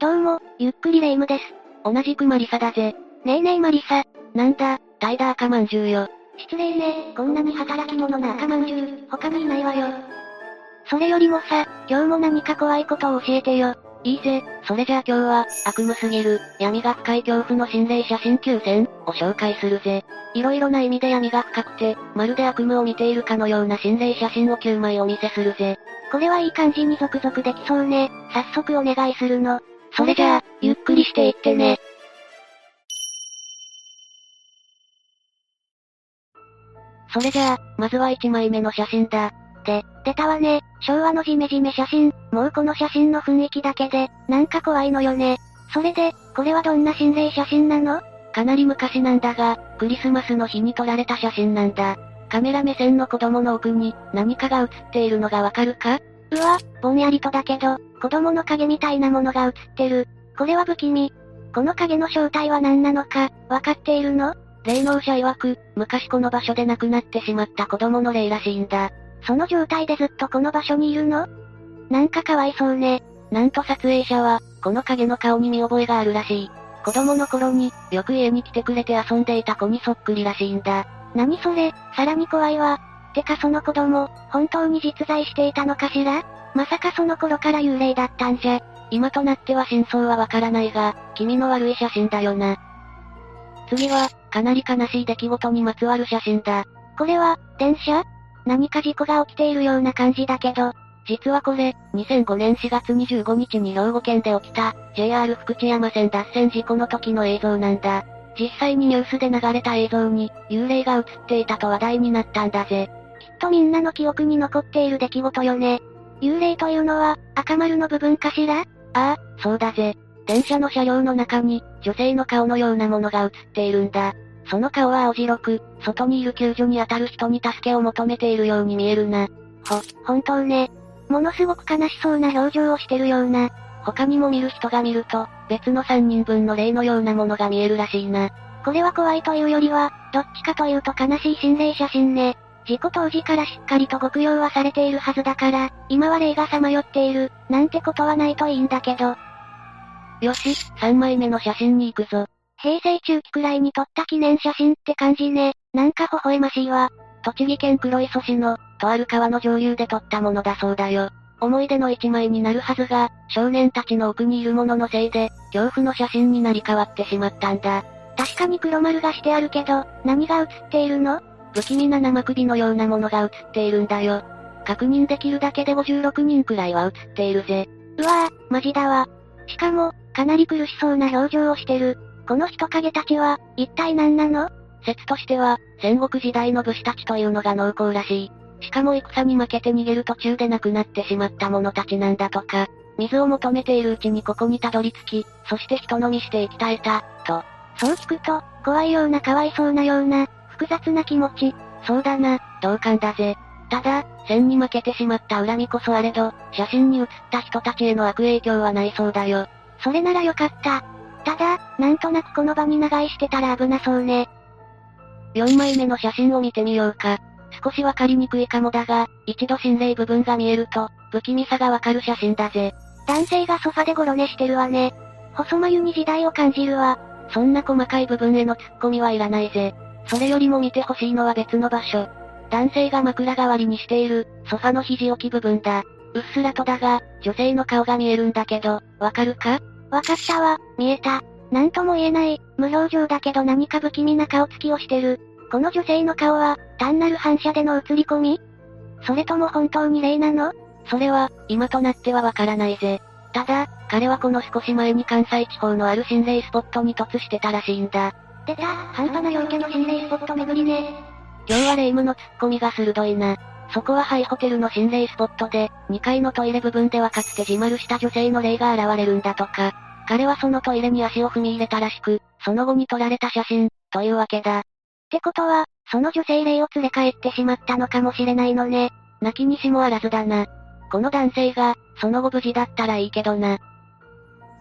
どうも、ゆっくりレ夢ムです。同じくマリサだぜ。ねえねえマリサ。なんだ、タイダー赤まんじゅうよ。失礼ね、こんなに働き者な赤まんじゅう、他にいないわよ。それよりもさ、今日も何か怖いことを教えてよ。いいぜ、それじゃあ今日は、悪夢すぎる、闇が深い恐怖の心霊写真9選を紹介するぜ。いろいろな意味で闇が深くて、まるで悪夢を見ているかのような心霊写真を9枚お見せするぜ。これはいい感じに続々できそうね。早速お願いするの。それじゃあ、ゆっくりしていってね。それじゃあ、まずは1枚目の写真だ。で、出たわね。昭和のジメジメ写真。もうこの写真の雰囲気だけで、なんか怖いのよね。それで、これはどんな心霊写真なの？かなり昔なんだが、クリスマスの日に撮られた写真なんだ。カメラ目線の子供の奥に、何かが写っているのがわかるか？うわ、ぼんやりとだけど、子供の影みたいなものが映ってる。これは不気味。この影の正体は何なのか、わかっているの？霊能者曰く、昔この場所で亡くなってしまった子供の霊らしいんだ。その状態でずっとこの場所にいるの？なんかかわいそうね。なんと撮影者は、この影の顔に見覚えがあるらしい。子供の頃に、よく家に来てくれて遊んでいた子にそっくりらしいんだ。何それ、さらに怖いわ。てかその子供、本当に実在していたのかしら？まさかその頃から幽霊だったんじゃ。今となっては真相はわからないが、気味の悪い写真だよな。次は、かなり悲しい出来事にまつわる写真だ。これは、電車？何か事故が起きているような感じだけど、実はこれ、2005年4月25日に兵庫県で起きた、JR 福知山線脱線事故の時の映像なんだ。実際にニュースで流れた映像に、幽霊が映っていたと話題になったんだぜ。とみんなの記憶に残っている出来事よね。幽霊というのは、赤丸の部分かしら？ああ、そうだぜ。電車の車両の中に、女性の顔のようなものが映っているんだ。その顔は青白く、外にいる救助に当たる人に助けを求めているように見えるな。ほ、本当ね。ものすごく悲しそうな表情をしてるような。他にも見る人が見ると、別の3人分の霊のようなものが見えるらしいな。これは怖いというよりは、どっちかというと悲しい心霊写真ね。事故当時からしっかりと極用はされているはずだから、今は霊がさまよっている、なんてことはないといいんだけど。よし、3枚目の写真に行くぞ。平成中期くらいに撮った記念写真って感じね。なんか微笑ましいわ。栃木県黒磯市の、とある川の上流で撮ったものだそうだよ。思い出の一枚になるはずが、少年たちの奥にいるもののせいで、恐怖の写真になり変わってしまったんだ。確かに黒丸がしてあるけど、何が写っているの？不気味な生首のようなものが写っているんだよ。確認できるだけで56人くらいは写っているぜ。うわぁ、マジだわ。しかも、かなり苦しそうな表情をしてる。この人影たちは、一体何なの？説としては、戦国時代の武士たちというのが濃厚らしい。しかも戦に負けて逃げる途中で亡くなってしまった者たちなんだとか、水を求めているうちにここにたどり着き、そして人飲みして生き絶えた、と。そう聞くと、怖いようなかわいそうなような、複雑な気持ち。そうだな、同感だぜ。ただ、戦に負けてしまった恨みこそあれど、写真に写った人たちへの悪影響はないそうだよ。それならよかった。ただ、なんとなくこの場に長居してたら危なそうね。4枚目の写真を見てみようか。少しわかりにくいかもだが、一度心霊部分が見えると、不気味さがわかる写真だぜ。男性がソファでゴロ寝してるわね。細眉に時代を感じるわ。そんな細かい部分への突っ込みはいらないぜ。それよりも見てほしいのは別の場所。男性が枕代わりにしている、ソファの肘置き部分だ。うっすらとだが、女性の顔が見えるんだけど、わかるか？わかったわ、見えた。なんとも言えない、無表情だけど何か不気味な顔つきをしてる。この女性の顔は、単なる反射での映り込み？それとも本当に霊なの？それは、今となってはわからないぜ。ただ、彼はこの少し前に関西地方のある心霊スポットに突してたらしいんだ。出た、半端な陽気の心霊スポット巡りね。今日は霊夢のツッコミが鋭いな。そこはハイホテルの心霊スポットで、2階のトイレ部分ではかつて自丸した女性の霊が現れるんだとか。彼はそのトイレに足を踏み入れたらしく、その後に撮られた写真、というわけだ。ってことは、その女性霊を連れ帰ってしまったのかもしれないのね。泣きにしもあらずだな。この男性が、その後無事だったらいいけどな。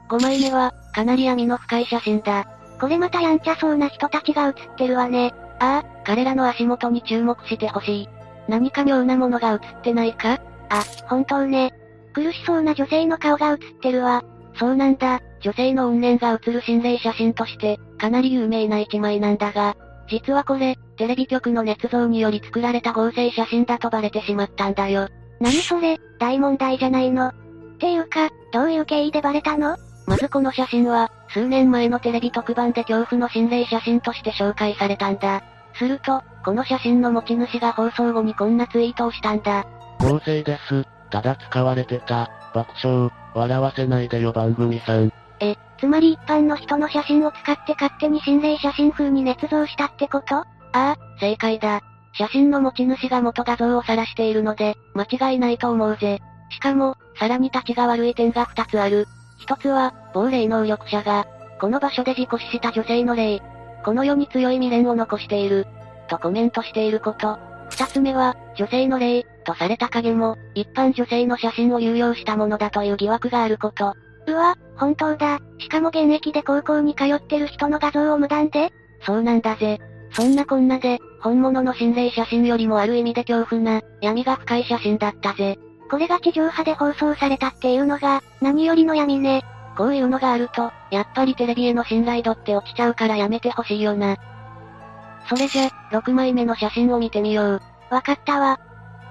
5枚目は、かなり闇の深い写真だ。これまたやんちゃそうな人たちが写ってるわね。ああ、彼らの足元に注目してほしい。何か妙なものが写ってないか？あ、本当ね。苦しそうな女性の顔が写ってるわ。そうなんだ、女性の怨念が映る心霊写真として、かなり有名な一枚なんだが、実はこれ、テレビ局の捏造により作られた合成写真だとバレてしまったんだよ。何それ、大問題じゃないの？っていうか、どういう経緯でバレたの？まずこの写真は、数年前のテレビ特番で恐怖の心霊写真として紹介されたんだ。すると、この写真の持ち主が放送後にこんなツイートをしたんだ。合成です。ただ使われてた、爆笑、笑わせないでよ番組さん。え、つまり一般の人の写真を使って勝手に心霊写真風に捏造したってこと？ああ、正解だ。写真の持ち主が元画像を晒しているので、間違いないと思うぜ。しかも、さらに立ちが悪い点が2つある。1つは、亡霊能力者が、この場所で事故死した女性の霊。この世に強い未練を残している。とコメントしていること。2つ目は、女性の霊、とされた影も、一般女性の写真を有用したものだという疑惑があること。うわ、本当だ。しかも現役で高校に通ってる人の画像を無断で？そうなんだぜ。そんなこんなで、本物の心霊写真よりもある意味で恐怖な、闇が深い写真だったぜ。これが地上波で放送されたっていうのが、何よりの闇ね。こういうのがあると、やっぱりテレビへの信頼度って落ちちゃうからやめてほしいよな。それじゃ、6枚目の写真を見てみよう。わかったわ。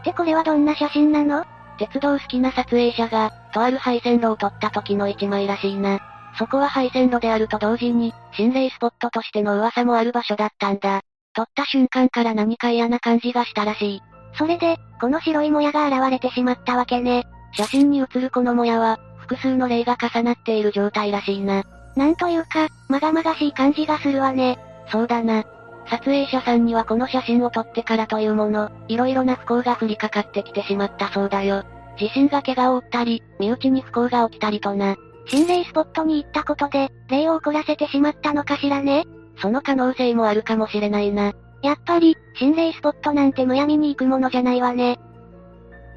ってこれはどんな写真なの？鉄道好きな撮影者が、とある配線路を撮った時の一枚らしいな。そこは配線路であると同時に、心霊スポットとしての噂もある場所だったんだ。撮った瞬間から何か嫌な感じがしたらしい。それで、この白いもやが現れてしまったわけね。写真に写るこのもやは、複数の霊が重なっている状態らしいな。なんというか、まがまがしい感じがするわね。そうだな。撮影者さんにはこの写真を撮ってからというもの、色々な不幸が降りかかってきてしまったそうだよ。自身が怪我を負ったり、身内に不幸が起きたりとな。心霊スポットに行ったことで、霊を怒らせてしまったのかしらねその可能性もあるかもしれないな。やっぱり、心霊スポットなんてむやみに行くものじゃないわね。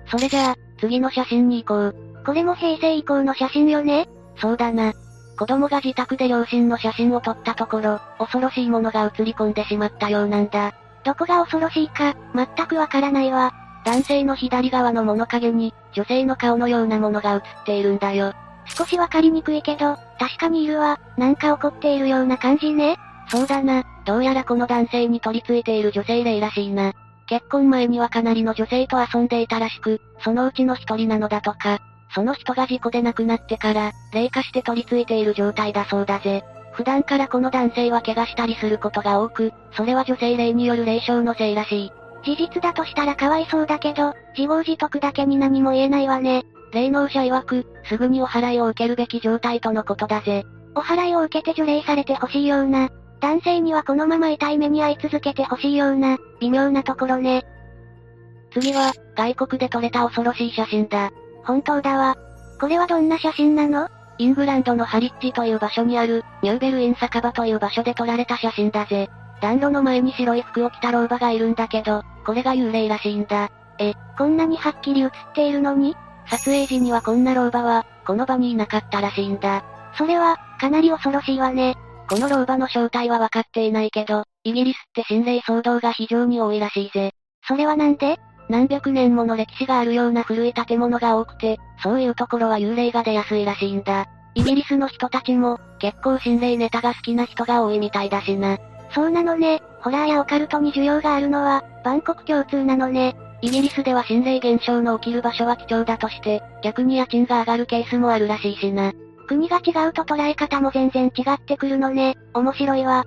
それじゃあ、次の写真に行こう。これも平成以降の写真よね？そうだな。子供が自宅で両親の写真を撮ったところ、恐ろしいものが映り込んでしまったようなんだ。どこが恐ろしいか、全くわからないわ。男性の左側の物陰に、女性の顔のようなものが映っているんだよ。少しわかりにくいけど、確かにいるわ。なんか怒っているような感じね。そうだな。どうやらこの男性に取り付いている女性霊らしいな。結婚前にはかなりの女性と遊んでいたらしく、そのうちの一人なのだとか。その人が事故で亡くなってから、霊化して取り付いている状態だそうだぜ。普段からこの男性は怪我したりすることが多く、それは女性霊による霊障のせいらしい。事実だとしたらかわいそうだけど、自業自得だけに何も言えないわね。霊能者曰く、すぐにお払いを受けるべき状態とのことだぜ。お払いを受けて除霊されてほしいような、男性にはこのまま痛い目に遭い続けてほしいような、微妙なところね。次は、外国で撮れた恐ろしい写真だ。本当だわ。これはどんな写真なの？イングランドのハリッジという場所にある、ニューベルイン酒場という場所で撮られた写真だぜ。暖炉の前に白い服を着た老婆がいるんだけど、これが幽霊らしいんだ。え、こんなにはっきり写っているのに？撮影時にはこんな老婆は、この場にいなかったらしいんだ。それは、かなり恐ろしいわね。この老婆の正体は分かっていないけど、イギリスって心霊騒動が非常に多いらしいぜ。それはなんで？何百年もの歴史があるような古い建物が多くて、そういうところは幽霊が出やすいらしいんだ。イギリスの人たちも、結構心霊ネタが好きな人が多いみたいだしな。そうなのね。ホラーやオカルトに需要があるのは、万国共通なのね。イギリスでは心霊現象の起きる場所は貴重だとして、逆に家賃が上がるケースもあるらしいしな。国が違うと捉え方も全然違ってくるのね。面白いわ。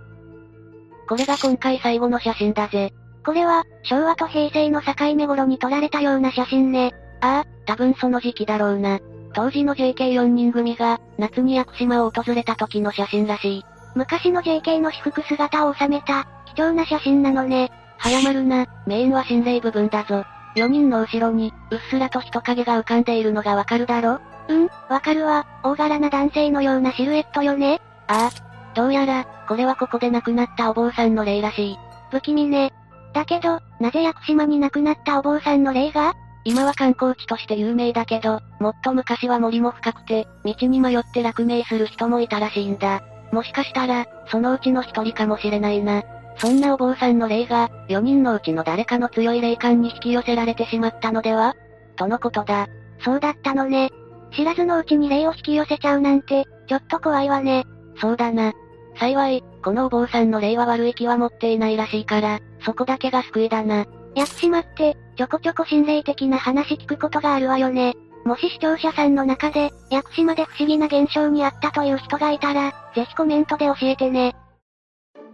これが今回最後の写真だぜ。これは、昭和と平成の境目頃に撮られたような写真ね。ああ、多分その時期だろうな。当時の JK4 人組が、夏に屋久島を訪れた時の写真らしい。昔の JK の私服姿を収めた、貴重な写真なのね。早まるな、メインは心霊部分だぞ。4人の後ろに、うっすらと人影が浮かんでいるのがわかるだろうん、わかるわ。大柄な男性のようなシルエットよね。ああ。どうやら、これはここで亡くなったお坊さんの霊らしい。不気味ね。だけど、なぜ屋久島に亡くなったお坊さんの霊が？今は観光地として有名だけど、もっと昔は森も深くて、道に迷って落命する人もいたらしいんだ。もしかしたら、そのうちの一人かもしれないな。そんなお坊さんの霊が、4人のうちの誰かの強い霊感に引き寄せられてしまったのでは？とのことだ。そうだったのね。知らずのうちに霊を引き寄せちゃうなんて、ちょっと怖いわね。そうだな。幸い、このお坊さんの霊は悪い気は持っていないらしいから、そこだけが救いだな。屋久島って、ちょこちょこ心霊的な話聞くことがあるわよね。もし視聴者さんの中で、屋久島で不思議な現象にあったという人がいたら、ぜひコメントで教えてね。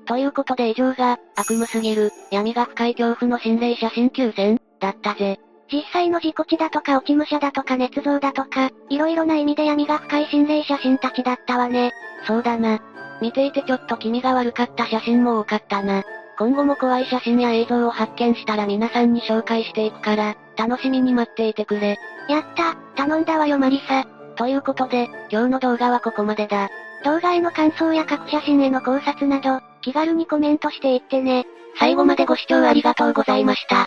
ということで以上が、悪夢すぎる、闇が深い恐怖の心霊写真9選、だったぜ。実際の事故地だとか落ち武者だとか捏造だとか、いろいろな意味で闇が深い心霊写真たちだったわね。そうだな。見ていてちょっと気味が悪かった写真も多かったな。今後も怖い写真や映像を発見したら皆さんに紹介していくから、楽しみに待っていてくれ。やった、頼んだわよマリサ。ということで、今日の動画はここまでだ。動画への感想や各写真への考察など、気軽にコメントしていってね。最後までご視聴ありがとうございました。